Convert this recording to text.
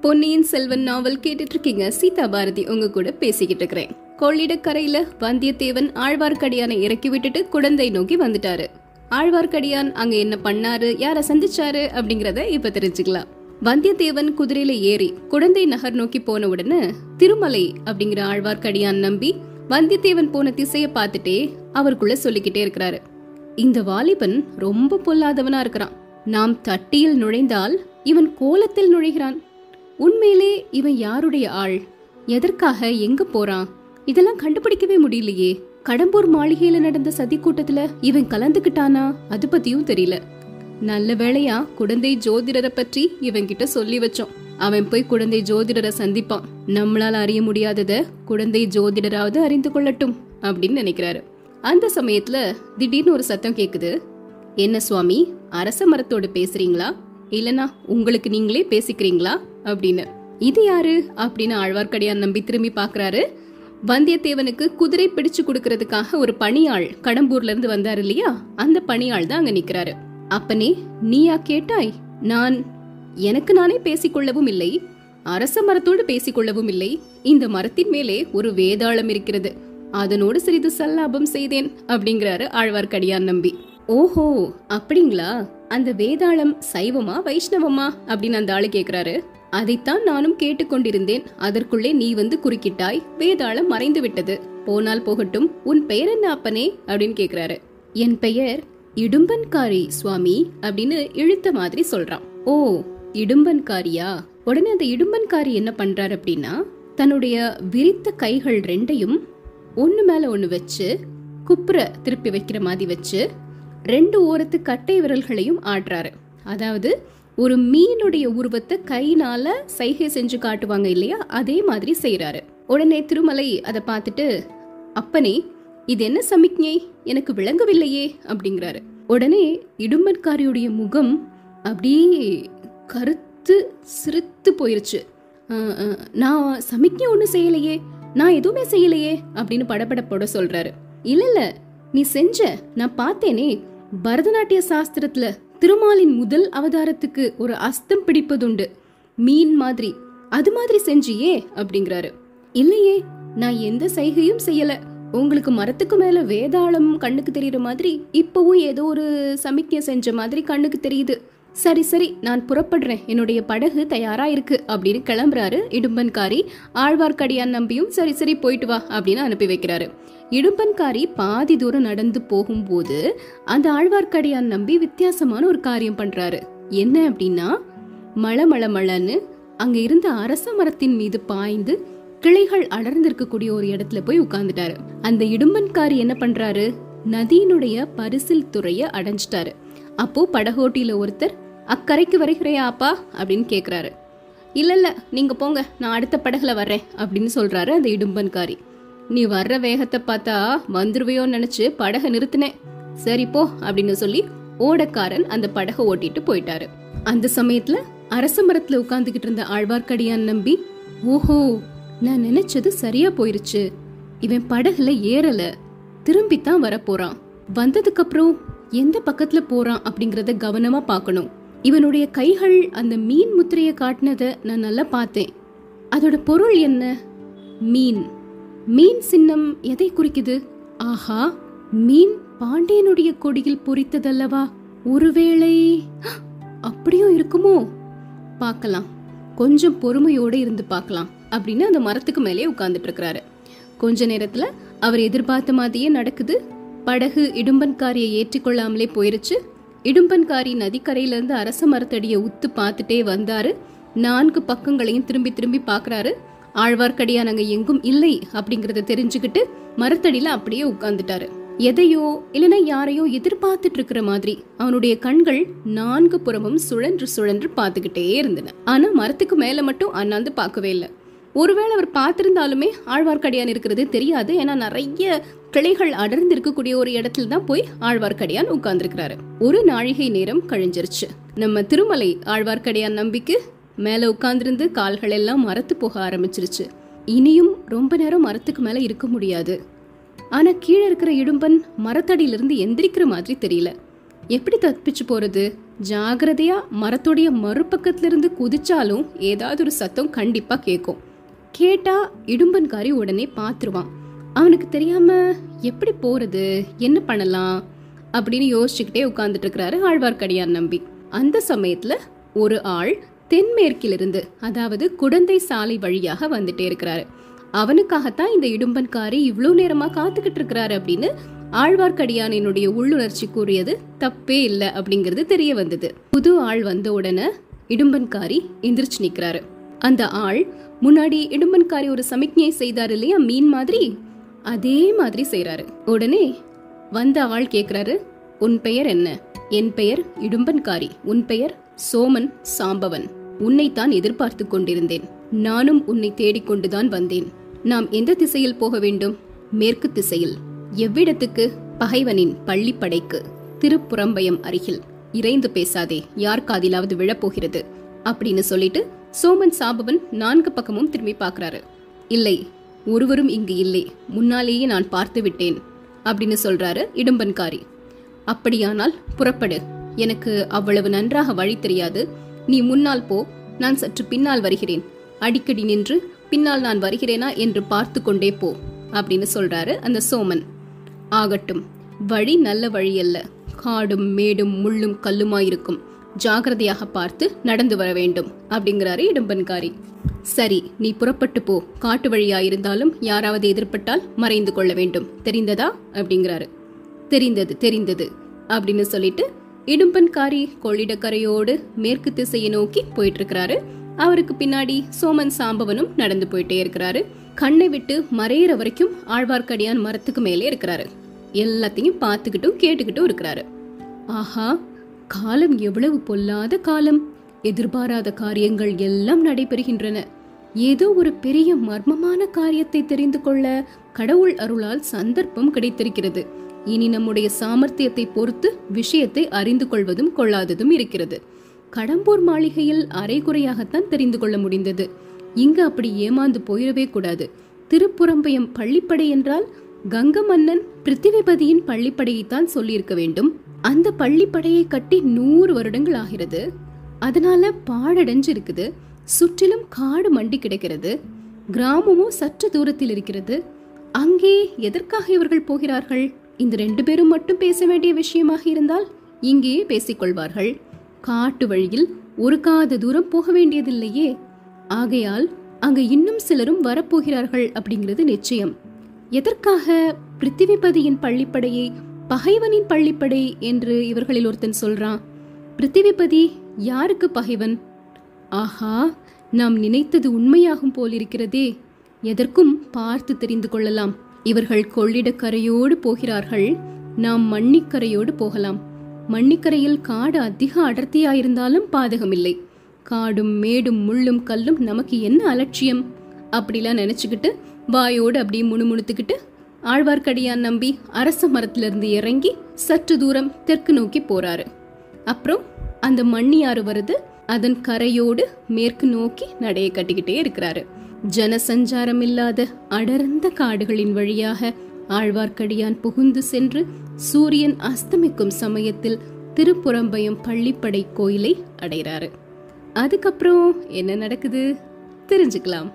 பொன்னியின் செல்வன் நாவல் கேட்டுட்டு இருக்கீங்க சீதா பாரதி உங்க கூட பேசிக்கிட்டு இருக்கிறேன் கொள்ளிடக்கரையில வந்தியத்தேவன் ஆழ்வார்க்கடியானை இறக்கி விட்டுட்டு குழந்தை நோக்கி வந்துட்டாரு. ஆழ்வார்க்கடியான் அங்க என்ன பண்ணாரு யார சந்திச்சாரு அப்படிங்கறத இப்ப தெரிஞ்சுக்கலாம். வந்தியத்தேவன் குதிரையில ஏறி குழந்தை நகர் நோக்கி போன உடனே திருமலை அப்படிங்கிற ஆழ்வார்க்கடியான் நம்பி வந்தியத்தேவன் போன திசைய பார்த்துட்டே அவருக்குள்ள சொல்லிக்கிட்டே இருக்கிறாரு. இந்த வாலிபன் ரொம்ப பொல்லாதவனா இருக்கிறான். நாம் தட்டியில் நுழைந்தால் இவன் கோலத்தில் நுழைகிறான். உண்மையிலே இவன் யாருடைய ஆள்? எதற்காக எங்க போறான் இதெல்லாம் கண்டுபிடிக்கவே முடியலையே. கடம்பூர் மாளிகையில நடந்த சதி கூட்டத்துல இவன் கலந்துக்கிட்டானா அது பத்தியும் தெரியல. நல்ல வேளையா குழந்தை ஜோதிடரை பற்றி இவன் கிட்ட சொல்லி வச்சோம். அவன் போய் குழந்தை ஜோதிடரை சந்திப்பான். நம்மளால அறிய முடியாதத குழந்தை ஜோதிடராவது அறிந்து கொள்ளட்டும் அப்படின்னு நினைக்கிறாரு. அந்த சமயத்துல திடீர்னு ஒரு சத்தம் கேக்குது. என்ன சுவாமி அரச மரத்தோடு பேசுறீங்களா? இல்லனா உங்களுக்கு நீங்களே பேசிக்கிறீங்களா? அப்படின்னு. இது யாரு? அப்படின்னு ஆழ்வார்க்கடியான் நம்பி திரும்பி பாக்குறாரு வந்தியத்தேவனுக்கு குதிரை பிடிச்சு கொடுக்கறதுக்காக ஒரு பணியாள் கடம்பூர்ல இருந்து வந்தாரு இல்லையா? அந்த பணியாள் தான் அங்க நிக்கிறாரு. அப்பனே நீயா கேட்டாய்? நான் எனக்கு நானே பேசிக்கொள்ளவும் இல்லை. அரச மரத்தோடு பேசிக்கொள்ளவும் இல்லை. இந்த மரத்தின் மேலே ஒரு வேதாளம் இருக்கிறது. அதனோடு சிறிது சல்லாபம் செய்தேன் அப்படிங்கிறாரு ஆழ்வார்க்கடியான் நம்பி. ஓஹோ அப்படிங்களா? அந்த வேதாளம் சைவமா வைஷ்ணவமா? அப்படின்னு அந்த ஆளு கேக்குறாரு. அதைத்தான் நானும் கேட்டுக்கொண்டிருந்தேன். அதற்குள்ளே நீ வந்து குறுக்கிட்டாய். வேதாளம் மறைந்து விட்டது. போனால் போகட்டும். உன் பெயர் என்ன அப்பனே? அப்படின்னு கேக்குறாரு. என் பெயர் இடும்பன்காரி சுவாமி அப்படின்னு இழுத்த மாதிரி சொல்றான். ஓ இடும்பன்காரியா? உடனே அந்த இடும்பன்காரி என்ன பண்றாரு அப்படின்னா தன்னுடைய விரித்த கைகள் ரெண்டையும் ஒன்று மேல ஒன்று வச்சு குப்புற திருப்பி வைக்கிற மாதிரி வச்சு ரெண்டு ஓரத்து கட்டை விரல்களையும் ஆடுறாரு. அதாவது ஒரு மீனுடைய உருவத்தை கையினால சைகை செஞ்சு காட்டுவாங்க இல்லையா? அதே மாதிரி செய்யறாரு உடனே திருமலை அதை பார்த்துட்டு அப்பனே இது என்ன சமிக்ஞை? எனக்கு விளங்கவில்லையே அப்படிங்கிறாரு. உடனே இடும்பன்காரியுடைய முகம் அப்படியே கருத்து சிரித்து போயிருச்சு. நான் சமிக்ஞை ஒன்றும் செய்யலையே நான் எதுவுமே செய்யலையே அப்படின்னு படபடப்போட சொல்றாரு. இல்ல இல்ல நீ செஞ்ச நான் பார்த்தேனே பரதநாட்டிய சாஸ்திரத்துல திருமாலின் முதல் அவதாரத்துக்கு ஒரு அஸ்தம் பிடிப்பதுண்டு. மீன் மாதிரி. அது மாதிரி செஞ்சியே அப்படிங்கிறாரு. இல்லையே நான் எந்த சைகையும் செய்யல. உங்களுக்கு மரத்துக்கு மேல வேதாளம் கண்ணுக்கு தெரியற மாதிரி இப்பவும் ஏதோ ஒரு சமிக்ஞை செஞ்ச மாதிரி கண்ணுக்கு தெரியுது. சரி சரி நான் புறப்படுறேன். என்னுடைய படகு தயாரா இருக்கு அப்படின்னு கிளம்புறாரு இடும்பன்காரி. ஆழ்வார்க்கடியான் நம்பியும் சரி சரி போயிட்டு வா அப்படின்னு அனுப்பி வைக்கிறாரு. இடும்பன்காரி பாதி தூரம் நடந்து போகும்போது அந்த ஆழ்வார்க்கடியான் நம்பி வித்தியாசமான ஒரு காரியம் பண்றாரு. என்ன அப்படின்னா மழ மழ மழன்னு அங்க இருந்த அரச மரத்தின் மீது பாய்ந்து கிளைகள் அடர்ந்திருக்கக்கூடிய ஒரு இடத்துல போய் உட்கார்ந்துட்டாரு. அந்த இடும்பன்காரி என்ன பண்றாரு? நதியினுடைய பரிசில் துறைய அடைஞ்சிட்டாரு. அப்போ படகோட்டியில ஒருத்தர் அக்கரைக்கு வருகிறையா அப்பா? அப்படின்னு கேக்குறாரு. இல்ல இல்ல நீங்க போங்க நான் அடுத்த படகுல வர்றேன் அப்படின்னு சொல்றாரு அந்த இடும்பன்காரி. நீ வர்ற வேகத்தை பார்த்தா வந்துருவையோன்னு நினைச்சு படகை நிறுத்தினேன். சரி போ அப்படின்னு சொல்லி ஓடக்காரன் அந்த படகை ஓட்டிட்டு போயிட்டாரு. அந்த சமயத்துல அரச மரத்துல உட்கார்ந்துகிட்டு இருந்த ஆழ்வார்க்கடியான் நம்பி ஓஹோ நான் நினைச்சது சரியா போயிருச்சு. இவன் படகுல ஏறல. திரும்பித்தான் வர போறான் வந்ததுக்கு அப்புறம் எந்த பக்கத்துல போறான் அப்படிங்கறத கவனமா பார்க்கணும். இவனுடைய கைகள் அந்த மீன் முத்திரைய காட்டினத நான் நல்லா பார்த்தேன். அதோட பொருள் என்ன? மீன். மீன் சின்னம் எதை குறிக்குது? ஆஹா மீன் பாண்டியனுடைய கொடியில் பொறித்ததல்லவா? ஒருவேளை அப்படியும் இருக்குமோ? பார்க்கலாம். கொஞ்சம் பொறுமையோடு இருந்து பார்க்கலாம் அப்படின்னு அந்த மரத்துக்கு மேலே உட்கார்ந்துட்டு இருக்கிறாரு கொஞ்ச நேரத்துல அவர் எதிர்பார்த்த மாதிரியே நடக்குது. படகு இடும்பன்காரியை ஏற்றிக்கொள்ளாமலே போயிருச்சு. இடும்பன்காரி நதிக்கரையிலிருந்து அரச மரத்தடியை உத்து பார்த்துட்டே வந்தாரு. நான்கு பக்கங்களையும் திரும்பி திரும்பி பார்க்கறாரு. ஆழ்வார்க்கடியான் அங்க எங்கும் இல்லை அப்படிங்கறத தெரிஞ்சுக்கிட்டு மரத்தடியில அப்படியே உட்கார்ந்துட்டாரு. எதையோ இல்லைன்னா யாரையோ எதிர்பார்த்துட்டு இருக்கிற மாதிரி அவனுடைய கண்கள் நான்கு புறமும் சுழன்று சுழன்று பார்த்துக்கிட்டே இருந்தன. ஆனா மரத்துக்கு மேல மட்டும் அண்ணாந்து பார்க்கவே இல்லை. ஒருவேளை அவர் பார்த்திருந்தாலுமே ஆழ்வார்க்கடியான் இருக்கிறது தெரியாது. ஏன்னா நிறைய கிளைகள் அடர்ந்து இருக்கக்கூடிய ஒரு இடத்துல தான் போய் ஆழ்வார்க்கடியான் உட்கார்ந்துருக்கிறாரு. ஒரு நாழிகை நேரம் கழிஞ்சிருச்சு. நம்ம திருமலை ஆழ்வார்க்கடியான் நம்பிக்கு மேல உட்காந்துருந்து கால்கள் எல்லாம் மரத்து போக ஆரம்பிச்சிருச்சு. இனியும் ரொம்ப நேரம் மரத்துக்கு மேல இருக்க முடியாது. ஆனா கீழே இருக்கிற இடும்பன் மரத்தடியிலிருந்து எந்திரிக்கிற மாதிரி தெரியல. எப்படி தப்பிச்சு போறது? ஜாகிரதையா மரத்துடைய மறுபக்கத்திலிருந்து குதிச்சாலும் ஏதாவது ஒரு சத்தம் கண்டிப்பா கேட்கும். கேட்டா இடும்பன்காரி உடனே பாத்துருவான். அவனுக்கு தெரியாம எப்படி போறது? என்ன பண்ணலாம்? அப்படின்னு யோசிச்சுக்கிட்டே உட்காந்துட்டு இருக்கிறாரு ஆழ்வார்க்கடியான் நம்பி. அந்த சமயத்துல ஒரு ஆள் தென்மேற்கிலிருந்து அதாவது குடந்தை சாலை வழியாக வந்துட்டே இருக்கிறாரு. அவனுக்காகத்தான் இந்த இடும்பன்காரி இவ்வளவு நேரமா காத்துக்கிட்டு இருக்கிறாரு அப்படின்னு ஆழ்வார்க்கடியானினுடைய உள்ளுணர்ச்சி கூறியது தப்பே இல்லை அப்படிங்கிறது தெரிய வந்தது. புது ஆள் வந்த உடனே இடும்பன்காரி எந்திரிச்சு நிற்கிறாரு. அந்த ஆள் முன்னாடி இடும்பன்காரி ஒரு சமிக்ஞை செய்தார் இல்லையா மீன் மாதிரி? அதே மாதிரி செய்கிறாரு. உடனே வந்த ஆள் கேட்குறாரு உன் பெயர் என்ன? என் பெயர் இடும்பன்காரி உன் பெயர் சோமன் சாம்பவன். உன்னைத்தான் எதிர்பார்த்து கொண்டிருந்தேன். நானும் உன்னை தேடிக்கொண்டுதான் வந்தேன். நாம் எந்த திசையில் போக வேண்டும்? மேற்கு திசையில். எவ்விடத்துக்கு? பகைவனின் பள்ளிப்படைக்கு. திருப்புறம்பயம் அருகில். இறைந்து பேசாதே யார் காதிலாவது விழப்போகிறது? அப்படின்னு சொல்லிட்டு சோமன் சாபவன் நான்கு பக்கமும் திரும்பி பார்க்கறாரு. இல்லை ஒருவரும் இங்கு இல்லை. முன்னாலேயே நான் பார்த்து விட்டேன் அப்படின்னு சொல்றாரு இடும்பன்காரி. அப்படியானால் புறப்படு. எனக்கு அவ்வளவு நன்றாக வழி தெரியாது. நீ முன்னால் போ நான் சற்று பின்னால் வருகிறேன். அடிக்கடி நின்று பின்னால் நான் வருகிறேனா என்று பார்த்து கொண்டே போ அப்படின்னு சொல்றாரு அந்த சோமன். ஆகட்டும் வழி நல்ல வழி அல்ல. காடும் மேடும் முள்ளும் கல்லுமாயிருக்கும். ஜாகிரதையாக பார்த்து நடந்து வர வேண்டும் அப்படிங்கிறாரு இடம்பன்காரி. சரி நீ புறப்பட்டு போ. காட்டு வழியாயிருந்தாலும் யாராவது எதிர்பட்டால் மறைந்து கொள்ள வேண்டும். தெரிந்ததா? அப்படிங்கிறாரு. தெரிந்தது தெரிந்தது அப்படின்னு சொல்லிட்டு இடும்பன்காரி கொள்ளிடக்கரையோடு மேற்கு திசையை நோக்கி போயிட்டு இருக்கிறாரு அவருக்கு பின்னாடி சோமன் சாம்பவனும் நடந்து போயிட்டே இருக்கிறாரு. கண்ணை விட்டு மறையிற வரைக்கும் ஆழ்வார்க்கடியான் மரத்துக்கு மேலே இருக்கிறாரு. எல்லாத்தையும் பார்த்துக்கிட்டும் கேட்டுக்கிட்டும் இருக்கிறாரு. ஆஹா காலம் எவ்வளவு பொல்லாத காலம். எதிர்பாராத காரியங்கள் எல்லாம் நடைபெறுகின்றன. ஏதோ ஒரு பெரிய மர்மமான காரியத்தை தெரிந்து கொள்ள கடவுள் அருளால் சந்தர்ப்பம் கிடைத்திருக்கிறது. இனி நம்முடைய சாமர்த்தியத்தை பொறுத்து விஷயத்தை அறிந்து கொள்வதும் கொள்ளாததும் இருக்கிறது. கடம்பூர் மாளிகையில் அரைகுறையாகத்தான் தெரிந்து கொள்ள முடிந்தது. இங்கு அப்படி ஏமாந்து போயிடவே கூடாது. திருப்புறம்பயம் பள்ளிப்படை என்றால் கங்க மன்னன் பிருத்திவிபதியின் பள்ளிப்படையைத்தான் சொல்லியிருக்க வேண்டும். அந்த பள்ளிப்படையை கட்டி நூறு வருடங்கள் ஆகிறது. அதனால பாடடைஞ்சு இருக்குது சுற்றிலும் காடு மண்டி கிடக்கிறது. கிராமமும் சற்று தூரத்தில் இருக்கிறது. அங்கே எதற்காக இவர்கள் போகிறார்கள்? இந்த ரெண்டு பேரும் மட்டும் பேச வேண்டிய விஷயமாக இருந்தால் இங்கேயே பேசிக்கொள்வார்கள். காட்டு வழியில் ஒரு காத தூரம் போக வேண்டியதில்லையே. ஆகையால் அங்கு இன்னும் சிலரும் வரப்போகிறார்கள் அப்படிங்கிறது நிச்சயம். எதற்காக பிருத்திவிபதியின் பள்ளிப்படையை பகைவனின் பள்ளிப்படை என்று இவர்களில் ஒருத்தன் சொல்றான். பிருத்திவிபதி யாருக்கு பகைவன்? ஆஹா நாம் நினைத்தது உண்மையாகும் போலிருக்கிறதே. எதற்கும் பார்த்து தெரிந்து கொள்ளலாம். இவர்கள் கொள்ளிடக்கரையோடு போகிறார்கள். நாம் மண்ணிக்கரையோடு போகலாம். மண்ணிக்கரையில் காடு அதிக அடர்த்தியாயிருந்தாலும் பாதகமில்லை. காடும் மேடும் முள்ளும் கல்லும் நமக்கு என்ன அலட்சியம்? அப்படிலாம் நினைச்சுக்கிட்டு வாயோடு அப்படியே முணுமுணுத்துக்கிட்டு ஆழ்வார்க்கடியான் நம்பி அரச மரத்திலிருந்து இறங்கி சற்று தூரம் தெற்கு நோக்கி போறாரு. அப்புறம் அந்த மண்ணியாறு வருது. அதன் கரையோடு மேற்கு நோக்கி நடைய கட்டிக்கிட்டே இருக்கிறாரு. ஜனசஞ்சாரமில்லாத அடர்ந்த காடுகளின் வழியாக ஆழ்வார்க்கடியான் புகுந்து சென்று சூரியன் அஸ்தமிக்கும் சமயத்தில் திருப்புறம்பயம் பள்ளிப்படை கோயிலை அடைகிறாரு. அதுக்கப்புறம் என்ன நடக்குது? தெரிஞ்சுக்கலாம்.